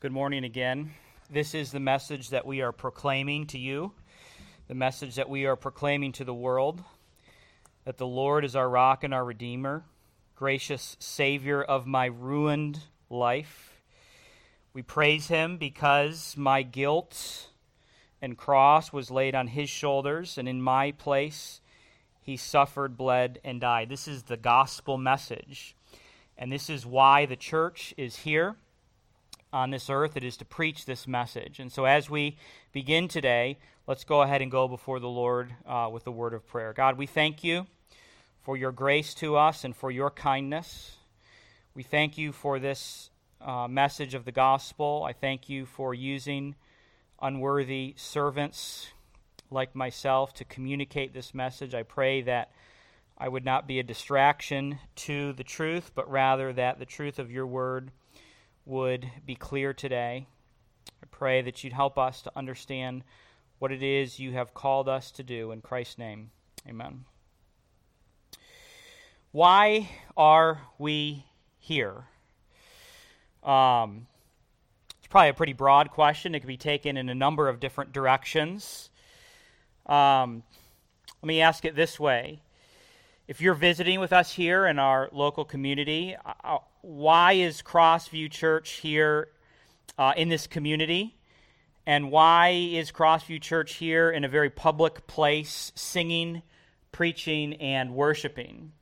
Good morning again. This is the message that we are proclaiming to you, the message that we are proclaiming to the world that the Lord is our rock and our redeemer, gracious Savior of my ruined life. We praise Him because my guilt and cross was laid on His shoulders, and in my place He suffered, bled, and died. This is the gospel message. And this is why the church is here on this earth. It is to preach this message. And so, as we begin today, let's go ahead and go before the Lord uh, with the word of prayer. God, we thank you for your grace to us and for your kindness. We thank you for this uh, message of the gospel. I thank you for using unworthy servants like myself to communicate this message. I pray that I would not be a distraction to the truth, but rather that the truth of your word would be clear today. I pray that you'd help us to understand what it is you have called us to do. In Christ's name, amen. Why are we here? Um, it's probably a pretty broad question. It could be taken in a number of different directions. Um, let me ask it this way if you're visiting with us here in our local community, uh, uh, why is Crossview Church here uh, in this community? And why is Crossview Church here in a very public place, singing, preaching, and worshiping?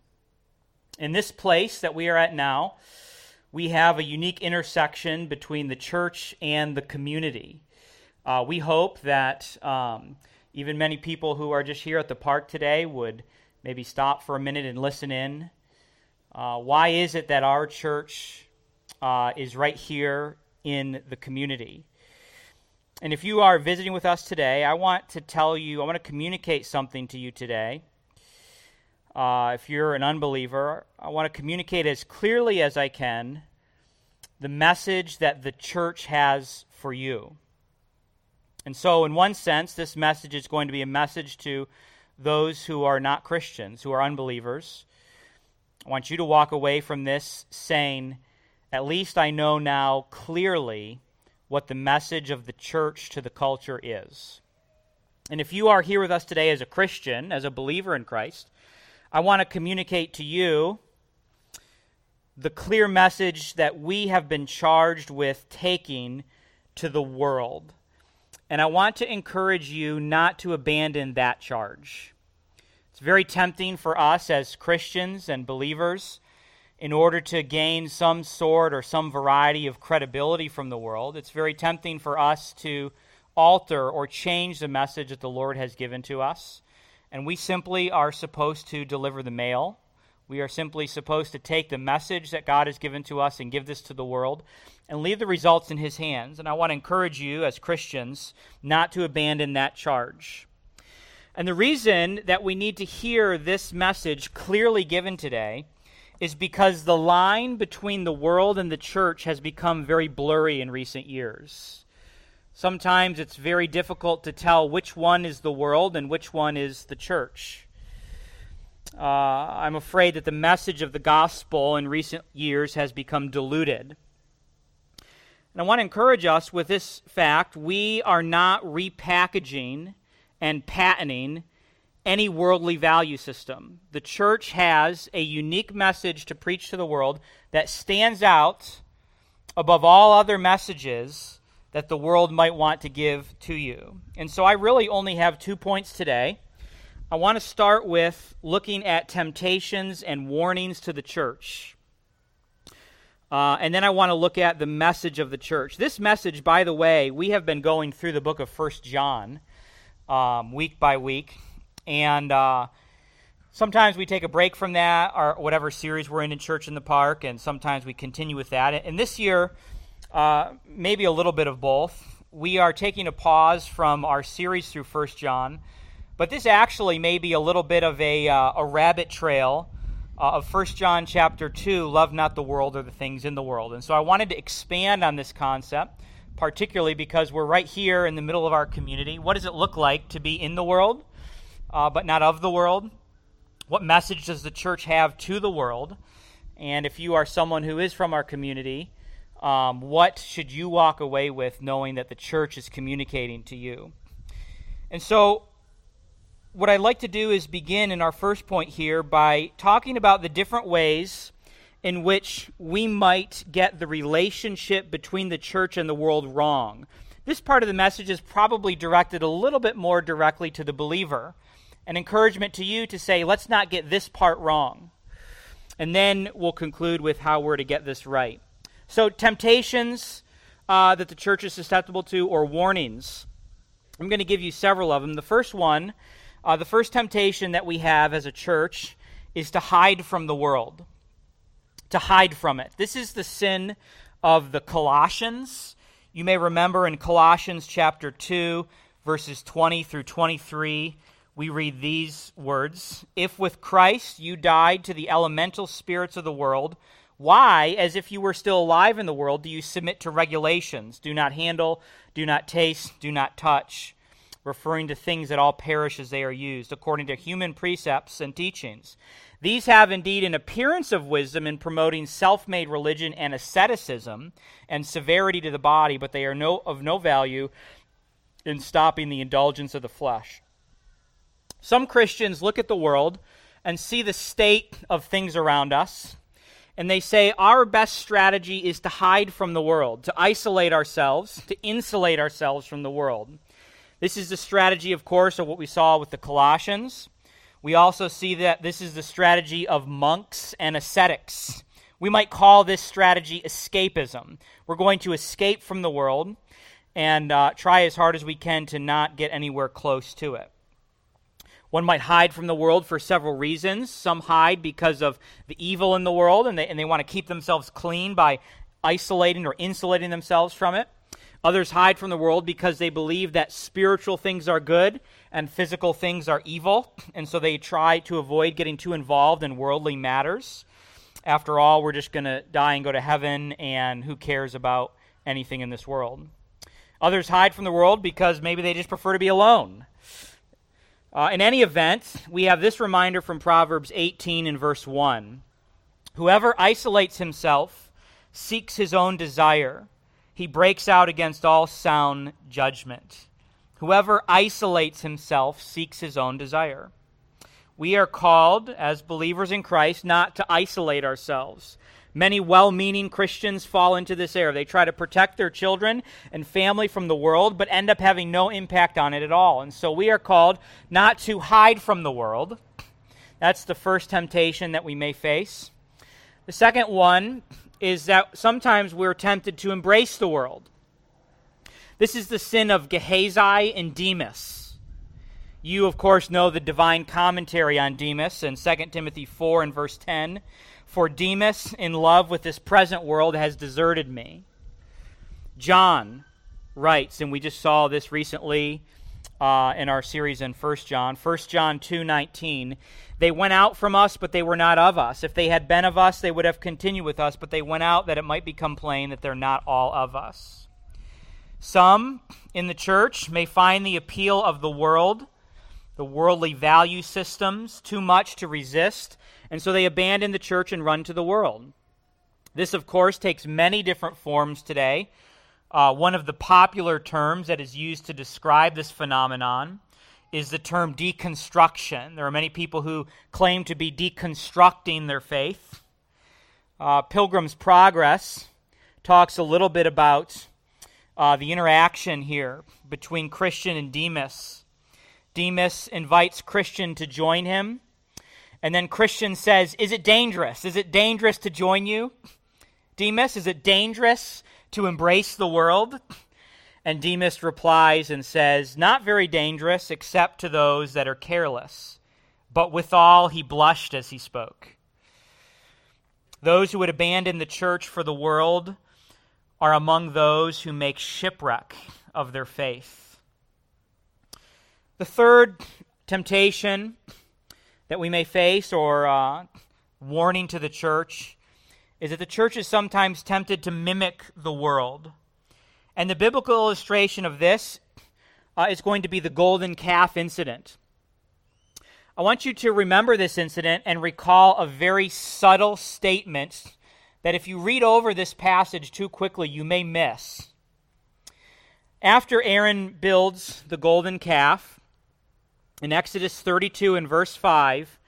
In this place that we are at now, we have a unique intersection between the church and the community. Uh, we hope that um, even many people who are just here at the park today would maybe stop for a minute and listen in. Uh, why is it that our church uh, is right here in the community? And if you are visiting with us today, I want to tell you, I want to communicate something to you today. Uh, if you're an unbeliever, I want to communicate as clearly as I can the message that the church has for you. And so, in one sense, this message is going to be a message to those who are not Christians, who are unbelievers. I want you to walk away from this saying, at least I know now clearly what the message of the church to the culture is. And if you are here with us today as a Christian, as a believer in Christ, I want to communicate to you the clear message that we have been charged with taking to the world. And I want to encourage you not to abandon that charge. It's very tempting for us as Christians and believers, in order to gain some sort or some variety of credibility from the world, it's very tempting for us to alter or change the message that the Lord has given to us. And we simply are supposed to deliver the mail. We are simply supposed to take the message that God has given to us and give this to the world and leave the results in His hands. And I want to encourage you as Christians not to abandon that charge. And the reason that we need to hear this message clearly given today is because the line between the world and the church has become very blurry in recent years. Sometimes it's very difficult to tell which one is the world and which one is the church. Uh, I'm afraid that the message of the gospel in recent years has become diluted. And I want to encourage us with this fact we are not repackaging and patenting any worldly value system. The church has a unique message to preach to the world that stands out above all other messages that the world might want to give to you. And so I really only have two points today. I want to start with looking at temptations and warnings to the church. Uh, and then I want to look at the message of the church. This message, by the way, we have been going through the book of First John um, week by week. And uh, sometimes we take a break from that, or whatever series we're in in Church in the Park, and sometimes we continue with that. And this year, uh, maybe a little bit of both. We are taking a pause from our series through First John but this actually may be a little bit of a, uh, a rabbit trail uh, of 1 John chapter 2, love not the world or the things in the world. And so I wanted to expand on this concept, particularly because we're right here in the middle of our community. What does it look like to be in the world, uh, but not of the world? What message does the church have to the world? And if you are someone who is from our community, Um, what should you walk away with knowing that the church is communicating to you? And so, what I'd like to do is begin in our first point here by talking about the different ways in which we might get the relationship between the church and the world wrong. This part of the message is probably directed a little bit more directly to the believer. An encouragement to you to say, let's not get this part wrong. And then we'll conclude with how we're to get this right. So, temptations uh, that the church is susceptible to, or warnings. I'm going to give you several of them. The first one, uh, the first temptation that we have as a church is to hide from the world. To hide from it. This is the sin of the Colossians. You may remember in Colossians chapter 2, verses 20 through 23, we read these words If with Christ you died to the elemental spirits of the world, why, as if you were still alive in the world, do you submit to regulations? Do not handle, do not taste, do not touch, referring to things that all perish as they are used, according to human precepts and teachings. These have indeed an appearance of wisdom in promoting self made religion and asceticism and severity to the body, but they are no, of no value in stopping the indulgence of the flesh. Some Christians look at the world and see the state of things around us and they say our best strategy is to hide from the world, to isolate ourselves, to insulate ourselves from the world. This is the strategy, of course, of what we saw with the Colossians. We also see that this is the strategy of monks and ascetics. We might call this strategy escapism. We're going to escape from the world and uh, try as hard as we can to not get anywhere close to it. One might hide from the world for several reasons. Some hide because of the evil in the world and they, and they want to keep themselves clean by isolating or insulating themselves from it. Others hide from the world because they believe that spiritual things are good and physical things are evil, and so they try to avoid getting too involved in worldly matters. After all, we're just going to die and go to heaven, and who cares about anything in this world? Others hide from the world because maybe they just prefer to be alone. Uh, in any event, we have this reminder from Proverbs 18 and verse 1 Whoever isolates himself seeks his own desire, he breaks out against all sound judgment. Whoever isolates himself seeks his own desire. We are called, as believers in Christ, not to isolate ourselves. Many well meaning Christians fall into this error. They try to protect their children and family from the world, but end up having no impact on it at all. And so we are called not to hide from the world. That's the first temptation that we may face. The second one is that sometimes we're tempted to embrace the world. This is the sin of Gehazi and Demas. You, of course, know the divine commentary on Demas in 2 Timothy 4 and verse 10. For Demas, in love with this present world, has deserted me. John writes, and we just saw this recently uh, in our series in 1 John, 1 John 2.19, They went out from us, but they were not of us. If they had been of us, they would have continued with us, but they went out that it might become plain that they're not all of us. Some in the church may find the appeal of the world, the worldly value systems, too much to resist, and so they abandon the church and run to the world. This, of course, takes many different forms today. Uh, one of the popular terms that is used to describe this phenomenon is the term deconstruction. There are many people who claim to be deconstructing their faith. Uh, Pilgrim's Progress talks a little bit about uh, the interaction here between Christian and Demas. Demas invites Christian to join him. And then Christian says, Is it dangerous? Is it dangerous to join you? Demas, is it dangerous to embrace the world? And Demas replies and says, Not very dangerous, except to those that are careless. But withal he blushed as he spoke. Those who would abandon the church for the world are among those who make shipwreck of their faith. The third temptation that we may face or uh, warning to the church is that the church is sometimes tempted to mimic the world. And the biblical illustration of this uh, is going to be the golden calf incident. I want you to remember this incident and recall a very subtle statement that if you read over this passage too quickly, you may miss. After Aaron builds the golden calf, in Exodus 32 and verse 5,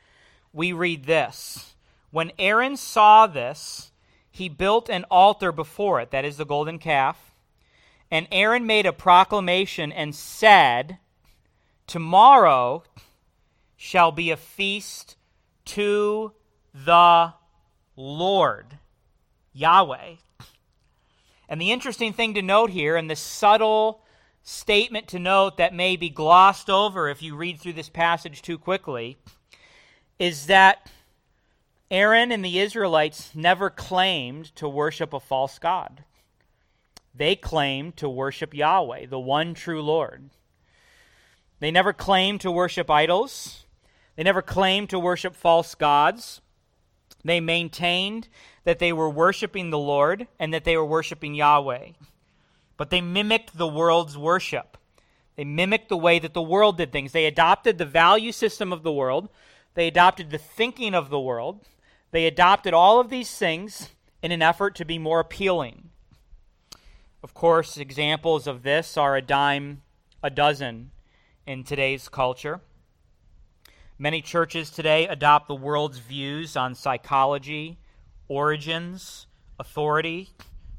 we read this When Aaron saw this, he built an altar before it, that is the golden calf. And Aaron made a proclamation and said, Tomorrow shall be a feast to the Lord, Yahweh. And the interesting thing to note here, and the subtle statement to note that may be glossed over if you read through this passage too quickly, is that Aaron and the Israelites never claimed to worship a false God. They claimed to worship Yahweh, the one true Lord. They never claimed to worship idols. They never claimed to worship false gods. They maintained that they were worshiping the Lord and that they were worshiping Yahweh. But they mimicked the world's worship. They mimicked the way that the world did things. They adopted the value system of the world. They adopted the thinking of the world. They adopted all of these things in an effort to be more appealing. Of course, examples of this are a dime a dozen in today's culture. Many churches today adopt the world's views on psychology, origins, authority,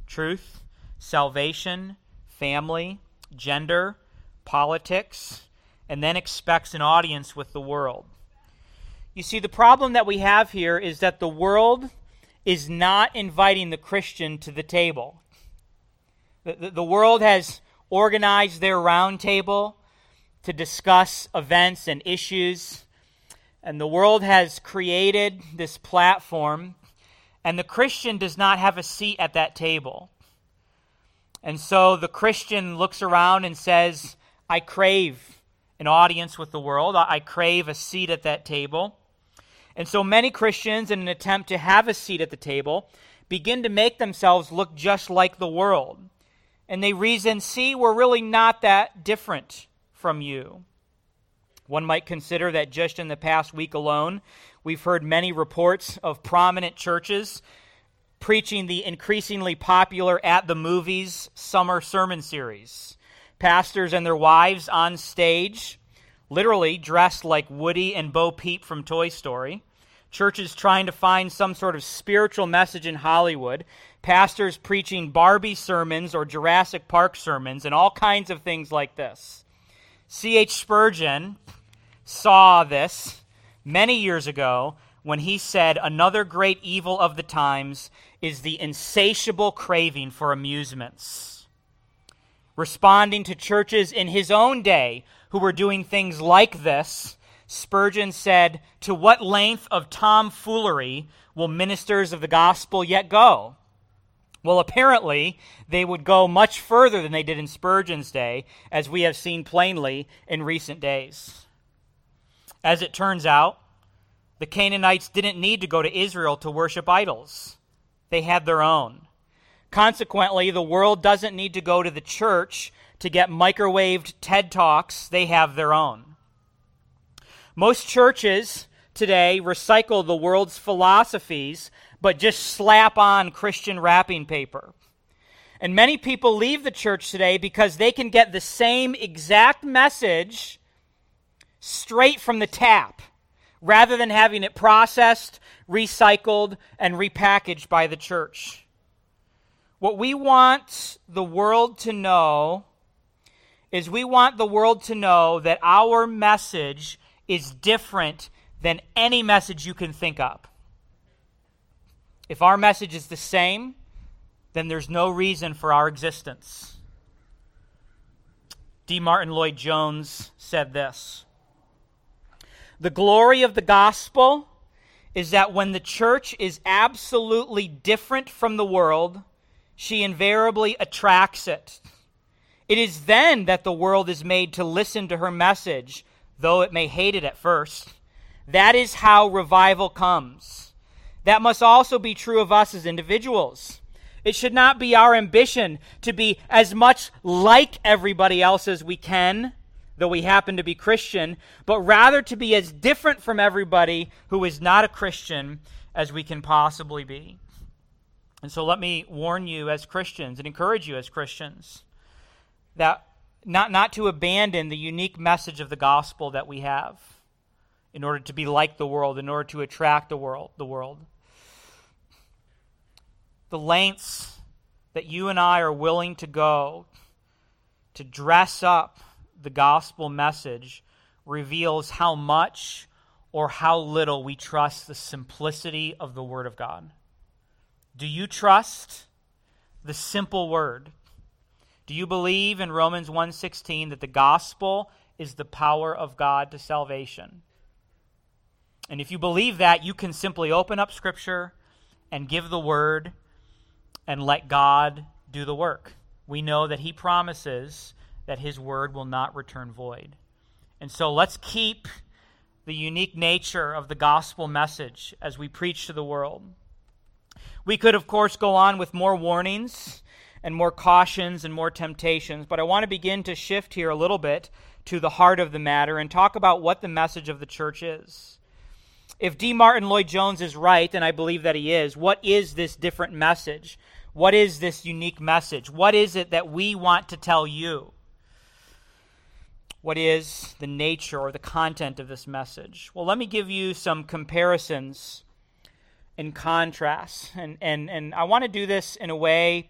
truth, salvation, family, gender, politics, and then expects an audience with the world. You see, the problem that we have here is that the world is not inviting the Christian to the table. The, the, world has organized their roundtable to discuss events and issues, and the world has created this platform, and the Christian does not have a seat at that table. And so the Christian looks around and says, I crave an audience with the world. I crave a seat at that table. And so many Christians, in an attempt to have a seat at the table, begin to make themselves look just like the world. And they reason, see, we're really not that different from you. One might consider that just in the past week alone, we've heard many reports of prominent churches preaching the increasingly popular At the Movies summer sermon series. Pastors and their wives on stage, literally dressed like Woody and Bo Peep from Toy Story churches trying to find some sort of spiritual message in Hollywood, pastors preaching Barbie sermons or Jurassic Park sermons, and all kinds of things like this. C.H. Spurgeon saw this many years ago when he said, Another great evil of the times is the insatiable craving for amusements. Responding to churches in his own day who were doing things like this, Spurgeon said, To what length of tomfoolery will ministers of the gospel yet go? Well, apparently, they would go much further than they did in Spurgeon's day, as we have seen plainly in recent days. As it turns out, the Canaanites didn't need to go to Israel to worship idols, they had their own. Consequently, the world doesn't need to go to the church to get microwaved TED Talks, they have their own. Most churches today recycle the world's philosophies, but just slap on Christian wrapping paper. And many people leave the church today because they can get the same exact message straight from the tap rather than having it processed, recycled, and repackaged by the church. What we want the world to know is we want the world to know that our message is different than any message you can think of. If our message is the same, then there's no reason for our existence. D. Martyn Lloyd-Jones said this The glory of the gospel is that when the church is absolutely different from the world, she invariably attracts it. It is then that the world is made to listen to her message though it may hate it at first. That is how revival comes. That must also be true of us as individuals. It should not be our ambition to be as much like everybody else as we can, though we happen to be Christian, but rather to be as different from everybody who is not a Christian as we can possibly be. And so let me warn you as Christians and encourage you as Christians that not, not to abandon the unique message of the gospel that we have in order to be like the world, in order to attract the world, the world. The lengths that you and I are willing to go to dress up the gospel message reveals how much or how little we trust the simplicity of the Word of God. Do you trust the simple Word? Do you believe in Romans 1:16 that the gospel is the power of God to salvation? And if you believe that, you can simply open up scripture and give the word and let God do the work. We know that he promises that his word will not return void. And so let's keep the unique nature of the gospel message as we preach to the world. We could, of course, go on with more warnings and more cautions and more temptations, but I want to begin to shift here a little bit to the heart of the matter and talk about what the message of the church is. If D. Martyn Lloyd-Jones is right, and I believe that he is, what is this different message? What is this unique message? What is it that we want to tell you? what is the nature or the content of this message? Well, let me give you some comparisons and contrasts. And, and, and I want to do this in a way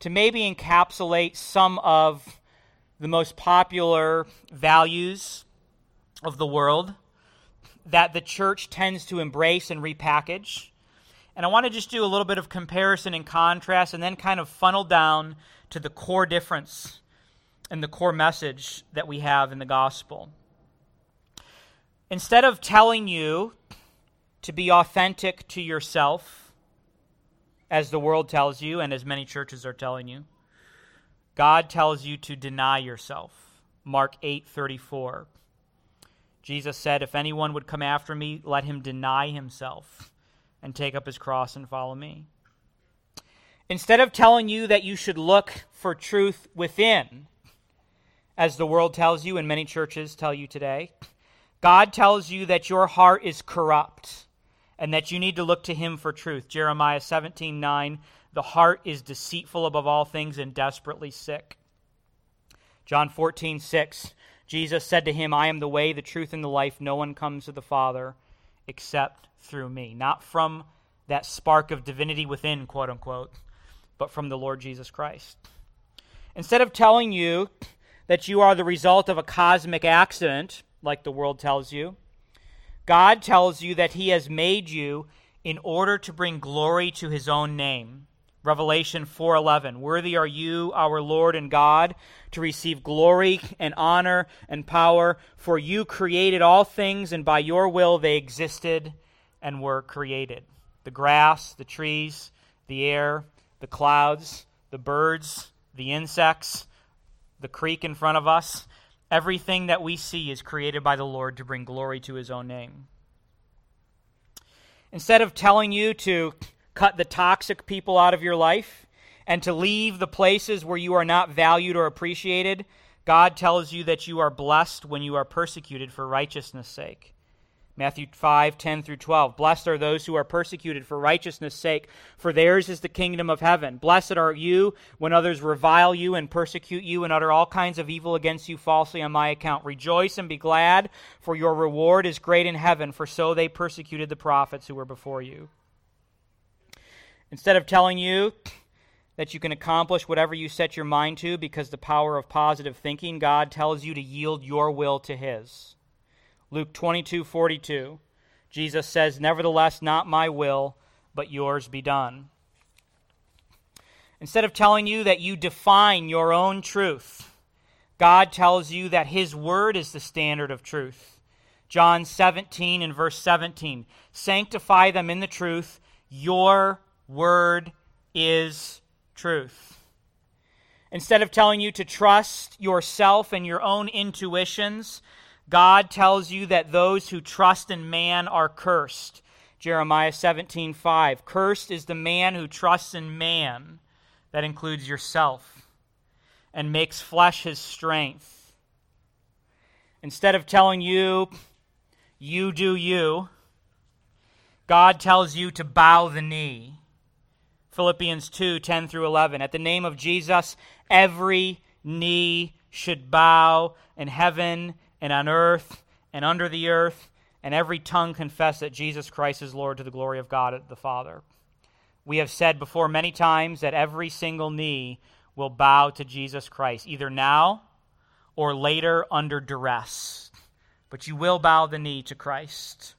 to maybe encapsulate some of the most popular values of the world that the church tends to embrace and repackage. And I want to just do a little bit of comparison and contrast and then kind of funnel down to the core difference and the core message that we have in the gospel. Instead of telling you to be authentic to yourself, as the world tells you and as many churches are telling you, God tells you to deny yourself. Mark 8:34. Jesus said, "If anyone would come after me, let him deny himself and take up his cross and follow me." Instead of telling you that you should look for truth within, as the world tells you and many churches tell you today. God tells you that your heart is corrupt and that you need to look to him for truth. Jeremiah 17 9, the heart is deceitful above all things and desperately sick. John 14 6, Jesus said to him, I am the way, the truth, and the life. No one comes to the Father except through me. Not from that spark of divinity within, quote unquote, but from the Lord Jesus Christ. Instead of telling you that you are the result of a cosmic accident, like the world tells you. God tells you that He has made you in order to bring glory to His own name. Revelation 4:11 Worthy are you our Lord and God to receive glory and honor and power for you created all things and by your will they existed and were created the grass the trees the air the clouds the birds the insects the creek in front of us, everything that we see is created by the Lord to bring glory to his own name. Instead of telling you to cut the toxic people out of your life and to leave the places where you are not valued or appreciated, God tells you that you are blessed when you are persecuted for righteousness' sake. Matthew 5, 10 through 12. Blessed are those who are persecuted for righteousness' sake, for theirs is the kingdom of heaven. Blessed are you when others revile you and persecute you and utter all kinds of evil against you falsely on my account. Rejoice and be glad, for your reward is great in heaven, for so they persecuted the prophets who were before you. Instead of telling you that you can accomplish whatever you set your mind to because the power of positive thinking, God tells you to yield your will to His. Luke 22 42. Jesus says, Nevertheless, not my will, but yours be done. Instead of telling you that you define your own truth, God tells you that His Word is the standard of truth. John 17 and verse 17 Sanctify them in the truth. Your Word is truth. Instead of telling you to trust yourself and your own intuitions, God tells you that those who trust in man are cursed. Jeremiah 17:5. Cursed is the man who trusts in man, that includes yourself, and makes flesh his strength. Instead of telling you, you do you, God tells you to bow the knee. Philippians 2 10 through 11. At the name of Jesus, every knee should bow in heaven and on earth and under the earth, and every tongue confess that Jesus Christ is Lord to the glory of God the Father. We have said before many times that every single knee will bow to Jesus Christ, either now or later under duress. But you will bow the knee to Christ.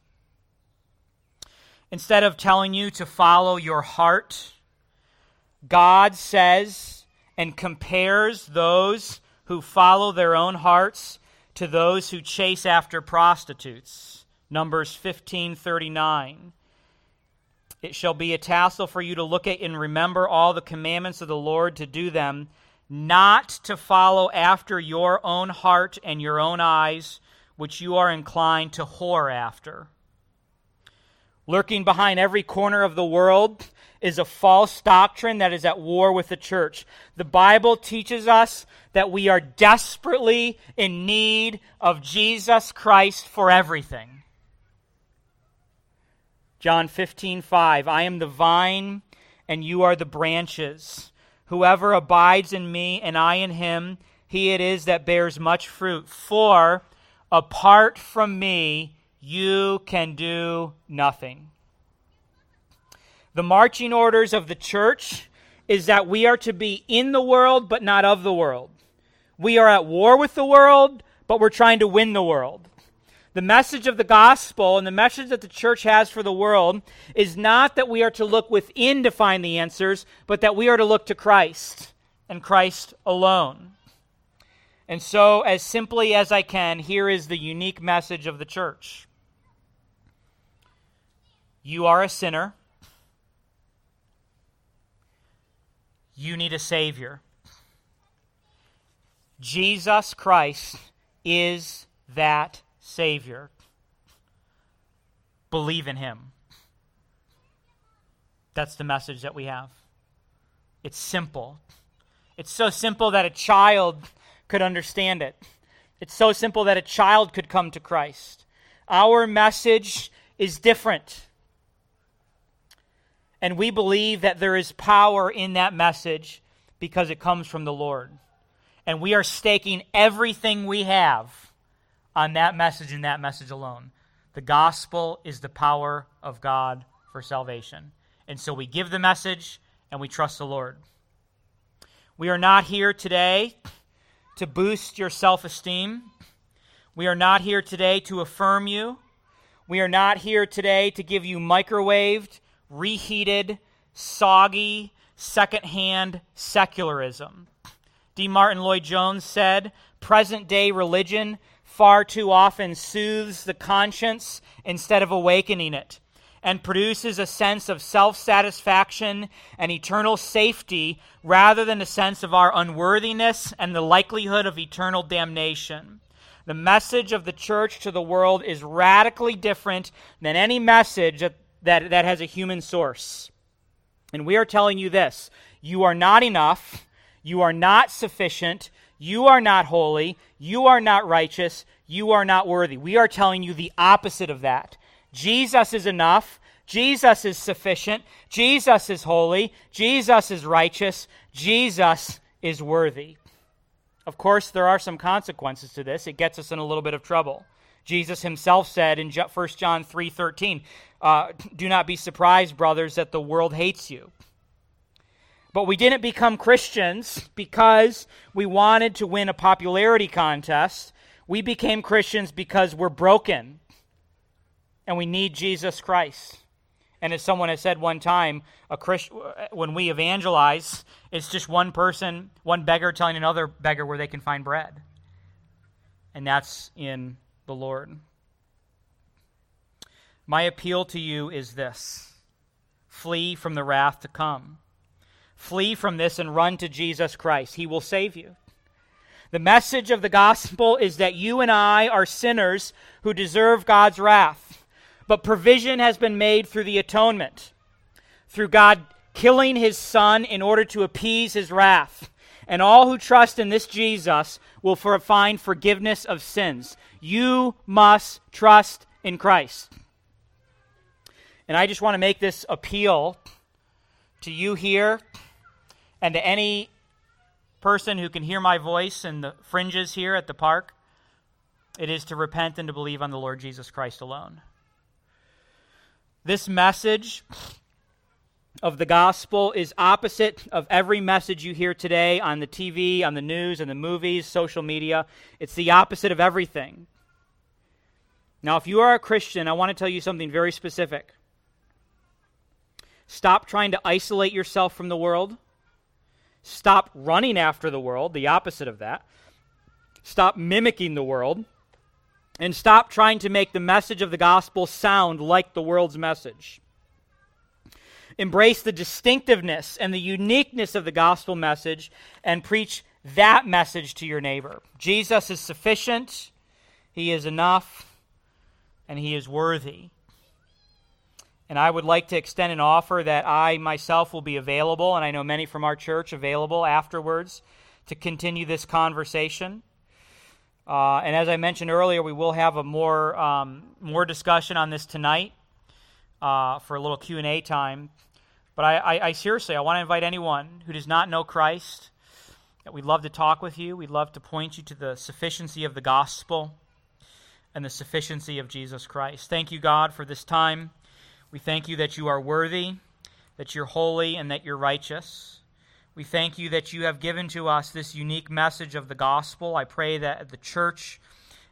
Instead of telling you to follow your heart, God says and compares those who follow their own hearts to those who chase after prostitutes. Numbers 15:39. It shall be a tassel for you to look at and remember all the commandments of the Lord to do them, not to follow after your own heart and your own eyes, which you are inclined to whore after. Lurking behind every corner of the world is a false doctrine that is at war with the church. The Bible teaches us that we are desperately in need of Jesus Christ for everything. John 15, 5. I am the vine, and you are the branches. Whoever abides in me, and I in him, he it is that bears much fruit. For apart from me, you can do nothing. The marching orders of the church is that we are to be in the world, but not of the world. We are at war with the world, but we're trying to win the world. The message of the gospel and the message that the church has for the world is not that we are to look within to find the answers, but that we are to look to Christ and Christ alone. And so, as simply as I can, here is the unique message of the church You are a sinner. You need a Savior. Jesus Christ is that Savior. Believe in Him. That's the message that we have. It's simple. It's so simple that a child could understand it. It's so simple that a child could come to Christ. Our message is different. And we believe that there is power in that message because it comes from the Lord. And we are staking everything we have on that message and that message alone. The gospel is the power of God for salvation. And so we give the message and we trust the Lord. We are not here today to boost your self esteem. We are not here today to affirm you. We are not here today to give you microwaved, reheated, soggy, secondhand secularism. D. Martyn Lloyd-Jones said present day religion far too often soothes the conscience instead of awakening it, and produces a sense of self satisfaction and eternal safety rather than a sense of our unworthiness and the likelihood of eternal damnation. The message of the church to the world is radically different than any message that, that, that has a human source. And we are telling you this you are not enough, you are not sufficient, you are not holy. You are not righteous. You are not worthy. We are telling you the opposite of that. Jesus is enough. Jesus is sufficient. Jesus is holy. Jesus is righteous. Jesus is worthy. Of course, there are some consequences to this. It gets us in a little bit of trouble. Jesus himself said in 1 John 3:13, uh, "Do not be surprised, brothers, that the world hates you." But we didn't become Christians because we wanted to win a popularity contest. We became Christians because we're broken and we need Jesus Christ. And as someone has said one time, a Christ, when we evangelize, it's just one person, one beggar telling another beggar where they can find bread. And that's in the Lord. My appeal to you is this flee from the wrath to come. Flee from this and run to Jesus Christ. He will save you. The message of the gospel is that you and I are sinners who deserve God's wrath. But provision has been made through the atonement, through God killing his son in order to appease his wrath. And all who trust in this Jesus will for, find forgiveness of sins. You must trust in Christ. And I just want to make this appeal to you here and to any person who can hear my voice in the fringes here at the park, it is to repent and to believe on the Lord Jesus Christ alone. This message of the gospel is opposite of every message you hear today on the TV, on the news, and the movies, social media. It's the opposite of everything. Now, if you are a Christian, I want to tell you something very specific. Stop trying to isolate yourself from the world. Stop running after the world, the opposite of that. Stop mimicking the world. And stop trying to make the message of the gospel sound like the world's message. Embrace the distinctiveness and the uniqueness of the gospel message and preach that message to your neighbor. Jesus is sufficient, He is enough, and He is worthy. And I would like to extend an offer that I myself will be available, and I know many from our church available afterwards to continue this conversation. Uh, and as I mentioned earlier, we will have a more um, more discussion on this tonight uh, for a little Q and A time. But I, I, I seriously, I want to invite anyone who does not know Christ. That we'd love to talk with you. We'd love to point you to the sufficiency of the gospel and the sufficiency of Jesus Christ. Thank you, God, for this time. We thank you that you are worthy, that you're holy, and that you're righteous. We thank you that you have given to us this unique message of the gospel. I pray that the church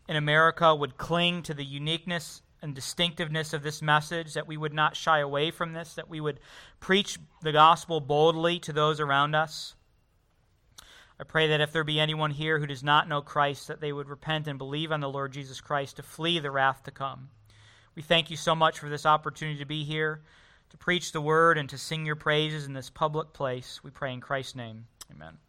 in America would cling to the uniqueness and distinctiveness of this message, that we would not shy away from this, that we would preach the gospel boldly to those around us. I pray that if there be anyone here who does not know Christ, that they would repent and believe on the Lord Jesus Christ to flee the wrath to come. We thank you so much for this opportunity to be here, to preach the word, and to sing your praises in this public place. We pray in Christ's name. Amen.